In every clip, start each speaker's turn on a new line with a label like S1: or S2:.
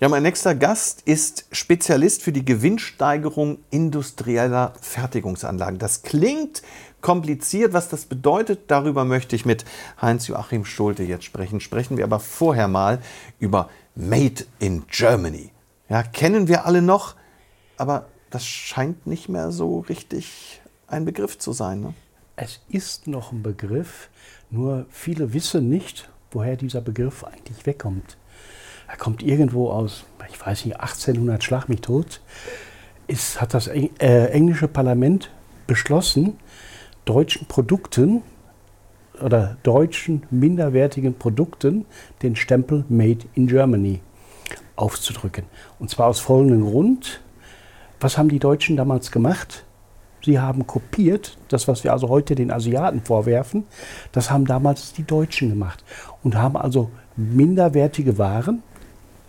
S1: Ja, mein nächster Gast ist Spezialist für die Gewinnsteigerung industrieller Fertigungsanlagen. Das klingt kompliziert. Was das bedeutet, darüber möchte ich mit Heinz-Joachim Schulte jetzt sprechen. Sprechen wir aber vorher mal über Made in Germany. Ja, kennen wir alle noch, aber das scheint nicht mehr so richtig ein Begriff zu sein. Ne?
S2: Es ist noch ein Begriff, nur viele wissen nicht, woher dieser Begriff eigentlich wegkommt. Er kommt irgendwo aus, ich weiß nicht, 1800 Schlag mich tot. Ist, hat das äh, englische Parlament beschlossen, deutschen Produkten oder deutschen minderwertigen Produkten den Stempel Made in Germany aufzudrücken. Und zwar aus folgendem Grund. Was haben die Deutschen damals gemacht? Sie haben kopiert, das, was wir also heute den Asiaten vorwerfen, das haben damals die Deutschen gemacht und haben also minderwertige Waren,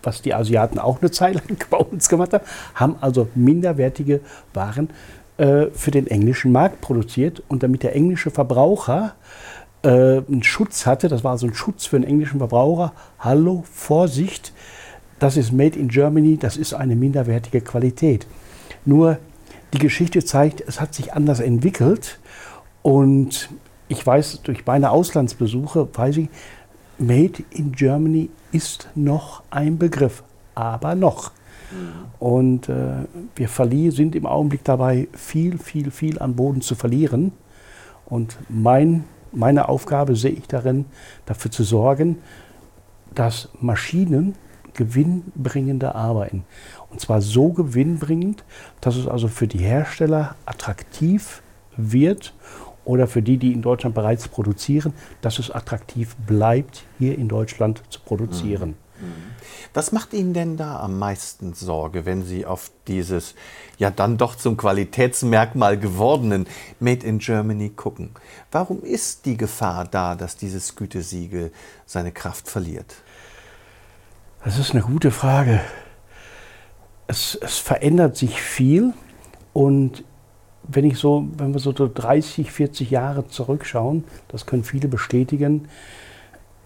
S2: was die Asiaten auch eine Zeit lang bei uns gemacht haben, haben also minderwertige Waren äh, für den englischen Markt produziert. Und damit der englische Verbraucher äh, einen Schutz hatte, das war so ein Schutz für den englischen Verbraucher, hallo, Vorsicht, das ist Made in Germany, das ist eine minderwertige Qualität. Nur die Geschichte zeigt, es hat sich anders entwickelt und ich weiß durch meine Auslandsbesuche, weiß ich, Made in Germany ist noch ein Begriff, aber noch. Und äh, wir sind im Augenblick dabei, viel, viel, viel an Boden zu verlieren. Und mein, meine Aufgabe sehe ich darin, dafür zu sorgen, dass Maschinen gewinnbringender arbeiten. Und zwar so gewinnbringend, dass es also für die Hersteller attraktiv wird oder für die, die in Deutschland bereits produzieren, dass es attraktiv bleibt, hier in Deutschland zu produzieren. Mhm.
S1: Was macht Ihnen denn da am meisten Sorge, wenn Sie auf dieses ja dann doch zum Qualitätsmerkmal gewordenen Made in Germany gucken? Warum ist die Gefahr da, dass dieses Gütesiegel seine Kraft verliert?
S2: Das ist eine gute Frage. Es, es verändert sich viel und wenn ich so, wenn wir so 30, 40 Jahre zurückschauen, das können viele bestätigen,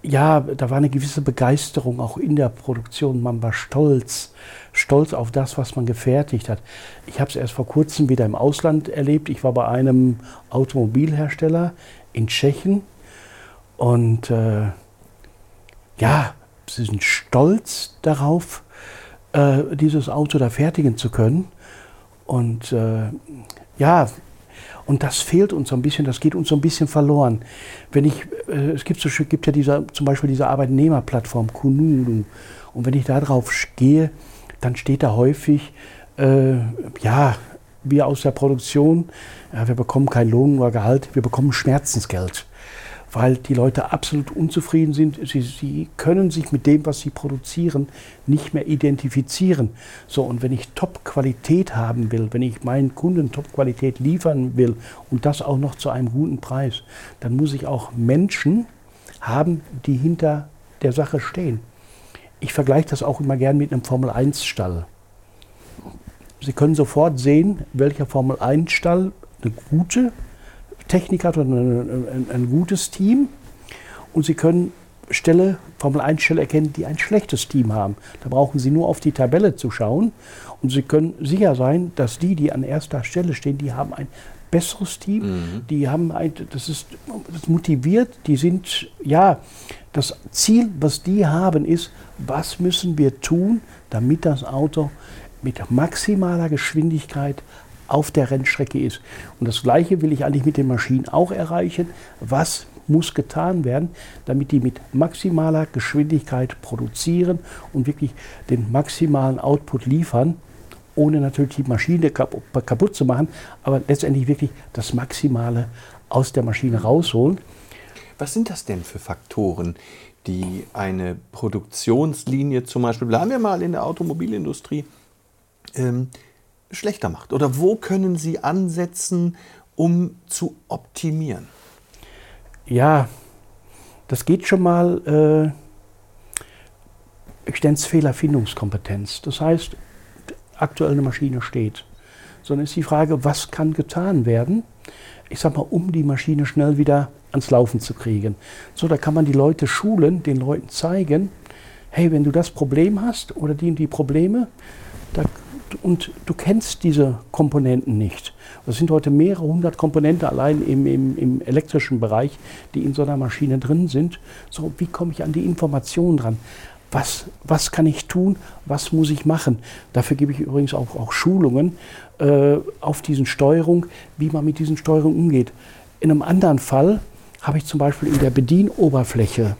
S2: ja, da war eine gewisse Begeisterung auch in der Produktion. Man war stolz, stolz auf das, was man gefertigt hat. Ich habe es erst vor kurzem wieder im Ausland erlebt. Ich war bei einem Automobilhersteller in Tschechien und äh, ja, sie sind stolz darauf, äh, dieses Auto da fertigen zu können. Und äh, ja, und das fehlt uns so ein bisschen, das geht uns so ein bisschen verloren. Wenn ich, äh, es gibt, so, gibt ja dieser, zum Beispiel diese Arbeitnehmerplattform Kununu. Und wenn ich da drauf gehe, dann steht da häufig, äh, ja, wir aus der Produktion, ja, wir bekommen kein Lohn oder Gehalt, wir bekommen Schmerzensgeld weil die Leute absolut unzufrieden sind. Sie, sie, können sich mit dem, was sie produzieren, nicht mehr identifizieren. So, und wenn ich Top-Qualität haben will, wenn ich meinen Kunden Top-Qualität liefern will und das auch noch zu einem guten Preis, dann muss ich auch Menschen haben, die hinter der Sache stehen. Ich vergleiche das auch immer gern mit einem Formel-1-Stall. Sie können sofort sehen, welcher Formel-1-Stall eine gute Technik hat und ein, ein, ein gutes Team und Sie können Stelle, Formel 1 Stelle erkennen, die ein schlechtes Team haben. Da brauchen Sie nur auf die Tabelle zu schauen und Sie können sicher sein, dass die, die an erster Stelle stehen, die haben ein besseres Team, mhm. die haben ein, das ist das motiviert, die sind, ja, das Ziel, was die haben, ist, was müssen wir tun, damit das Auto mit maximaler Geschwindigkeit auf der Rennstrecke ist. Und das Gleiche will ich eigentlich mit den Maschinen auch erreichen. Was muss getan werden, damit die mit maximaler Geschwindigkeit produzieren und wirklich den maximalen Output liefern, ohne natürlich die Maschine kaputt zu machen, aber letztendlich wirklich das Maximale aus der Maschine rausholen.
S1: Was sind das denn für Faktoren, die eine Produktionslinie zum Beispiel, bleiben wir mal in der Automobilindustrie, ähm, schlechter macht? Oder wo können Sie ansetzen, um zu optimieren?
S2: Ja, das geht schon mal, äh, ich nenne es Fehlerfindungskompetenz. Das heißt, aktuell eine Maschine steht. Sondern ist die Frage, was kann getan werden, ich sag mal, um die Maschine schnell wieder ans Laufen zu kriegen. So, da kann man die Leute schulen, den Leuten zeigen, hey, wenn du das Problem hast oder die und die Probleme, da, und du kennst diese Komponenten nicht. Das sind heute mehrere hundert Komponenten allein im, im, im elektrischen Bereich, die in so einer Maschine drin sind. So, wie komme ich an die Informationen dran? Was, was kann ich tun? Was muss ich machen? Dafür gebe ich übrigens auch, auch Schulungen äh, auf diesen Steuerung, wie man mit diesen Steuerungen umgeht. In einem anderen Fall habe ich zum Beispiel in der Bedienoberfläche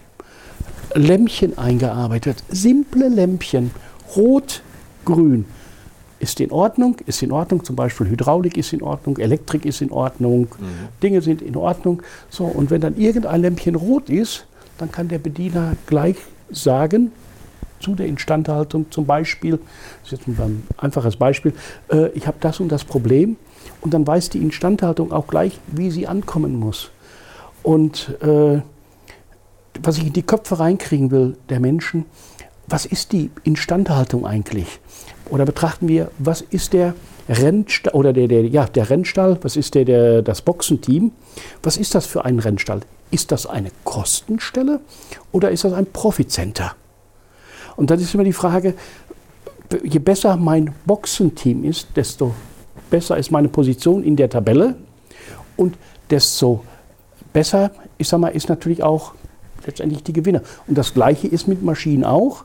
S2: Lämpchen eingearbeitet. Simple Lämpchen. Rot, grün. Ist in Ordnung, ist in Ordnung. Zum Beispiel Hydraulik ist in Ordnung, Elektrik ist in Ordnung, mhm. Dinge sind in Ordnung. So, und wenn dann irgendein Lämpchen rot ist, dann kann der Bediener gleich sagen, zu der Instandhaltung zum Beispiel, das ist jetzt ein einfaches Beispiel, äh, ich habe das und das Problem und dann weiß die Instandhaltung auch gleich, wie sie ankommen muss. Und äh, was ich in die Köpfe reinkriegen will der Menschen, was ist die Instandhaltung eigentlich? Oder betrachten wir, was ist der Rennstall oder der, der, ja, der Rennstall, was ist der, der, das Boxenteam? Was ist das für ein Rennstall? Ist das eine Kostenstelle oder ist das ein Profitcenter? Und dann ist immer die Frage, je besser mein Boxenteam ist, desto besser ist meine Position in der Tabelle und desto besser, ich sag mal, ist natürlich auch letztendlich die Gewinner. Und das Gleiche ist mit Maschinen auch.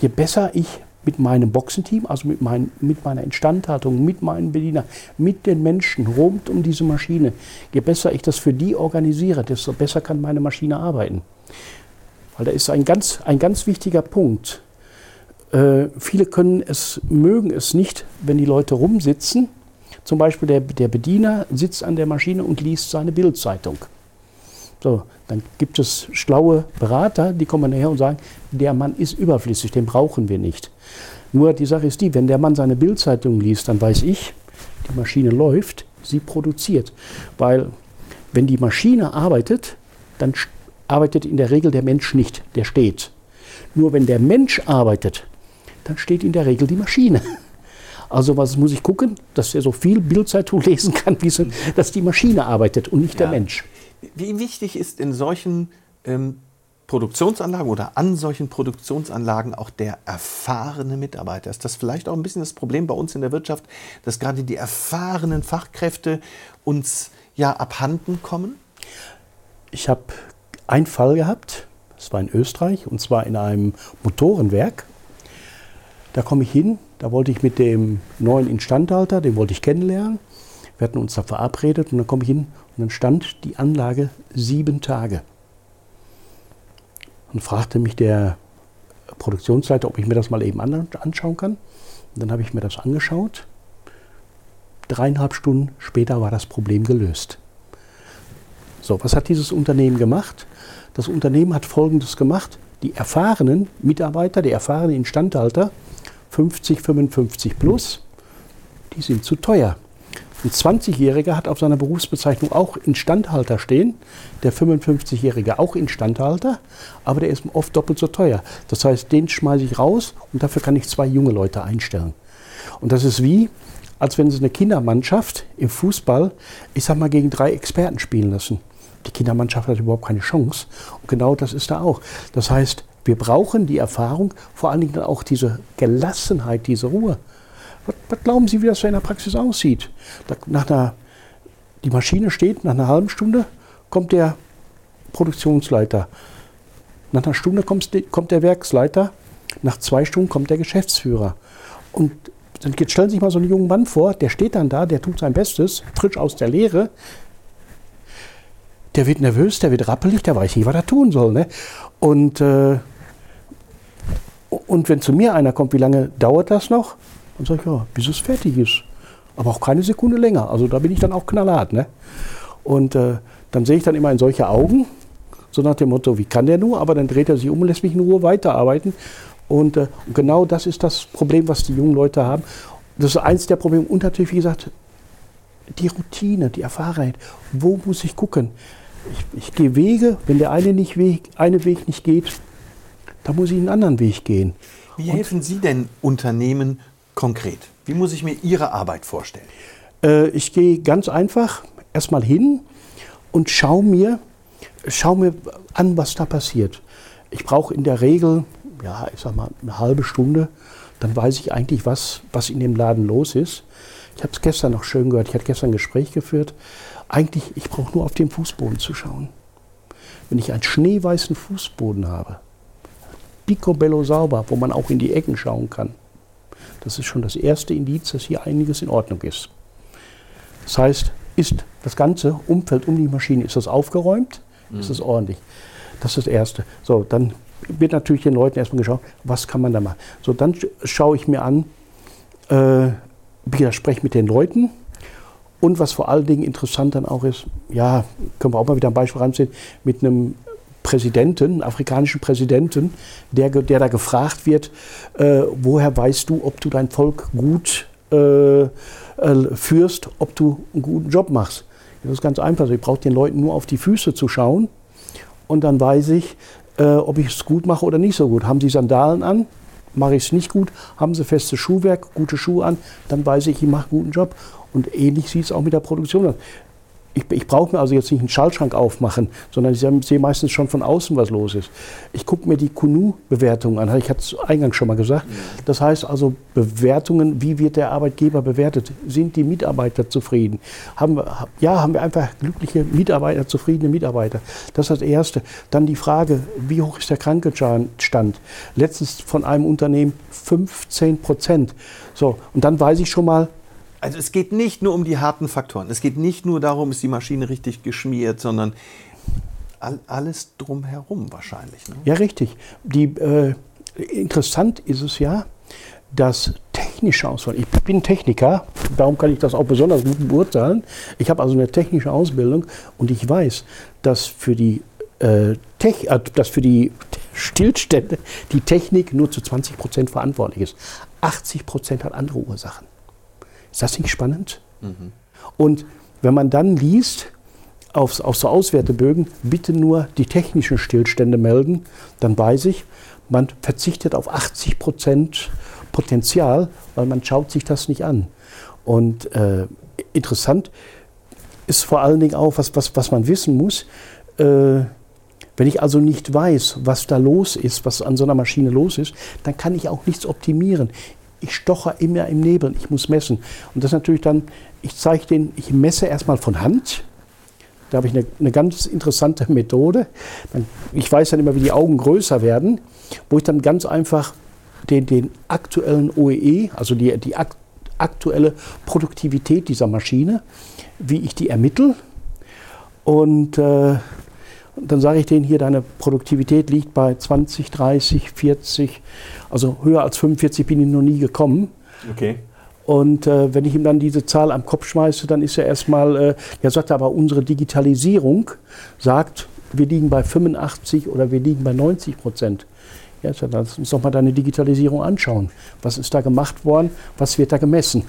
S2: Je besser ich mit meinem Boxenteam, also mit, mein, mit meiner Instandhaltung, mit meinen Bediener, mit den Menschen rund um diese Maschine, je besser ich das für die organisiere, desto besser kann meine Maschine arbeiten. Weil da ist ein ganz, ein ganz wichtiger Punkt. Äh, viele können es, mögen es nicht, wenn die Leute rumsitzen. Zum Beispiel der, der Bediener sitzt an der Maschine und liest seine Bildzeitung. So, dann gibt es schlaue Berater, die kommen nachher und sagen, der Mann ist überflüssig, den brauchen wir nicht. Nur die Sache ist die, wenn der Mann seine Bildzeitung liest, dann weiß ich, die Maschine läuft, sie produziert. Weil wenn die Maschine arbeitet, dann arbeitet in der Regel der Mensch nicht, der steht. Nur wenn der Mensch arbeitet, dann steht in der Regel die Maschine. Also was muss ich gucken, dass er so viel Bildzeitung lesen kann, dass die Maschine arbeitet und nicht ja. der Mensch.
S1: Wie wichtig ist in solchen ähm, Produktionsanlagen oder an solchen Produktionsanlagen auch der erfahrene Mitarbeiter? Ist das vielleicht auch ein bisschen das Problem bei uns in der Wirtschaft, dass gerade die erfahrenen Fachkräfte uns ja abhanden kommen?
S2: Ich habe einen Fall gehabt, das war in Österreich, und zwar in einem Motorenwerk. Da komme ich hin, da wollte ich mit dem neuen Instandhalter, den wollte ich kennenlernen. Wir hatten uns da verabredet und dann komme ich hin und dann stand die Anlage sieben Tage. Und fragte mich der Produktionsleiter, ob ich mir das mal eben anschauen kann. Und dann habe ich mir das angeschaut. Dreieinhalb Stunden später war das Problem gelöst. So, was hat dieses Unternehmen gemacht? Das Unternehmen hat Folgendes gemacht. Die erfahrenen Mitarbeiter, die erfahrenen Instandhalter, 50, 55 plus, die sind zu teuer. Ein 20-Jähriger hat auf seiner Berufsbezeichnung auch Instandhalter stehen, der 55-Jährige auch Instandhalter, aber der ist oft doppelt so teuer. Das heißt, den schmeiße ich raus und dafür kann ich zwei junge Leute einstellen. Und das ist wie, als wenn Sie eine Kindermannschaft im Fußball, ich sag mal, gegen drei Experten spielen lassen. Die Kindermannschaft hat überhaupt keine Chance. Und genau das ist da auch. Das heißt, wir brauchen die Erfahrung, vor allen Dingen auch diese Gelassenheit, diese Ruhe. Was, was glauben Sie, wie das so in der Praxis aussieht? Da, nach einer, die Maschine steht, nach einer halben Stunde kommt der Produktionsleiter. Nach einer Stunde kommt, kommt der Werksleiter. Nach zwei Stunden kommt der Geschäftsführer. Und dann stellen Sie sich mal so einen jungen Mann vor, der steht dann da, der tut sein Bestes, frisch aus der Lehre, der wird nervös, der wird rappelig, der weiß nicht, was er tun soll. Ne? Und, äh, und wenn zu mir einer kommt, wie lange dauert das noch? Dann sage ich, ja, bis es fertig ist. Aber auch keine Sekunde länger. Also da bin ich dann auch knallhart. Ne? Und äh, dann sehe ich dann immer in solche Augen, so nach dem Motto, wie kann der nur? Aber dann dreht er sich um und lässt mich in Ruhe weiterarbeiten. Und, äh, und genau das ist das Problem, was die jungen Leute haben. Das ist eins der Probleme. Und natürlich, wie gesagt, die Routine, die Erfahrenheit. Wo muss ich gucken? Ich, ich gehe Wege, wenn der eine, nicht Weg, eine Weg nicht geht, dann muss ich einen anderen Weg gehen.
S1: Wie helfen Sie denn Unternehmen konkret? Wie muss ich mir Ihre Arbeit vorstellen?
S2: Äh, ich gehe ganz einfach erstmal hin und schaue mir, schau mir an, was da passiert. Ich brauche in der Regel, ja, ich sag mal, eine halbe Stunde, dann weiß ich eigentlich, was, was in dem Laden los ist. Ich habe es gestern noch schön gehört, ich hatte gestern ein Gespräch geführt. Eigentlich, ich brauche nur auf den Fußboden zu schauen. Wenn ich einen schneeweißen Fußboden habe, picobello sauber, wo man auch in die Ecken schauen kann, das ist schon das erste Indiz, dass hier einiges in Ordnung ist. Das heißt, ist das ganze Umfeld um die Maschine, ist das aufgeräumt? Mhm. Ist das ordentlich? Das ist das Erste. So, dann wird natürlich den Leuten erstmal geschaut, was kann man da machen. So, dann schaue ich mir an, äh, spreche mit den Leuten. Und was vor allen Dingen interessant dann auch ist, ja, können wir auch mal wieder ein Beispiel ranziehen, mit einem Präsidenten, afrikanischen Präsidenten, der, der da gefragt wird, äh, woher weißt du, ob du dein Volk gut äh, äh, führst, ob du einen guten Job machst. Das ist ganz einfach. Ich brauche den Leuten nur auf die Füße zu schauen und dann weiß ich, äh, ob ich es gut mache oder nicht so gut. Haben sie Sandalen an? Mache ich es nicht gut? Haben sie festes Schuhwerk, gute Schuhe an? Dann weiß ich, ich mache einen guten Job. Und ähnlich sieht es auch mit der Produktion aus ich, ich brauche mir also jetzt nicht einen Schallschrank aufmachen, sondern ich sehe meistens schon von außen, was los ist. Ich gucke mir die Kunu-Bewertungen an, ich hatte es eingangs schon mal gesagt. Das heißt also Bewertungen, wie wird der Arbeitgeber bewertet? Sind die Mitarbeiter zufrieden? Haben wir, ja, haben wir einfach glückliche Mitarbeiter, zufriedene Mitarbeiter? Das ist das Erste. Dann die Frage, wie hoch ist der Krankenstand? Letztens von einem Unternehmen 15 Prozent. So, und dann weiß ich schon mal,
S1: also es geht nicht nur um die harten Faktoren. Es geht nicht nur darum, ist die Maschine richtig geschmiert, sondern all, alles drumherum wahrscheinlich. Ne?
S2: Ja, richtig. Die, äh, interessant ist es ja, dass technische Auswahl. Ich bin Techniker, darum kann ich das auch besonders gut beurteilen. Ich habe also eine technische Ausbildung und ich weiß, dass für die, äh, Tech, äh, dass für die Stillstände die Technik nur zu 20 Prozent verantwortlich ist. 80 Prozent hat andere Ursachen. Ist das nicht spannend? Mhm. Und wenn man dann liest, auf, auf so Auswertebögen, bitte nur die technischen Stillstände melden, dann weiß ich, man verzichtet auf 80 Prozent Potenzial, weil man schaut sich das nicht an. Und äh, interessant ist vor allen Dingen auch, was, was, was man wissen muss, äh, wenn ich also nicht weiß, was da los ist, was an so einer Maschine los ist, dann kann ich auch nichts optimieren ich stoche immer im Nebel, ich muss messen. Und das ist natürlich dann, ich zeige den, ich messe erstmal von Hand. Da habe ich eine, eine ganz interessante Methode. Ich weiß dann immer, wie die Augen größer werden, wo ich dann ganz einfach den, den aktuellen OEE, e, also die, die aktuelle Produktivität dieser Maschine, wie ich die ermittle. Und äh, dann sage ich denen hier, deine Produktivität liegt bei 20, 30, 40, also höher als 45 bin ich noch nie gekommen.
S1: Okay.
S2: Und äh, wenn ich ihm dann diese Zahl am Kopf schmeiße, dann ist er erstmal, äh, er sagt aber, unsere Digitalisierung sagt, wir liegen bei 85 oder wir liegen bei 90 Prozent. Ja, lass uns doch mal deine Digitalisierung anschauen. Was ist da gemacht worden? Was wird da gemessen?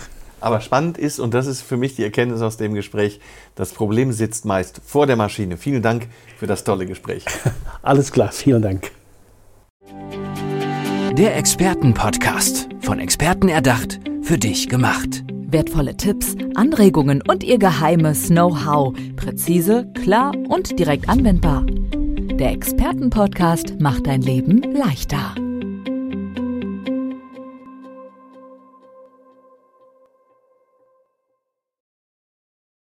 S1: Aber spannend ist, und das ist für mich die Erkenntnis aus dem Gespräch, das Problem sitzt meist vor der Maschine. Vielen Dank für das tolle Gespräch.
S2: Alles klar, vielen Dank.
S3: Der Expertenpodcast. Von Experten erdacht, für dich gemacht.
S4: Wertvolle Tipps, Anregungen und ihr geheimes Know-how. Präzise, klar und direkt anwendbar. Der Expertenpodcast macht dein Leben leichter.